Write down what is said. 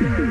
Thank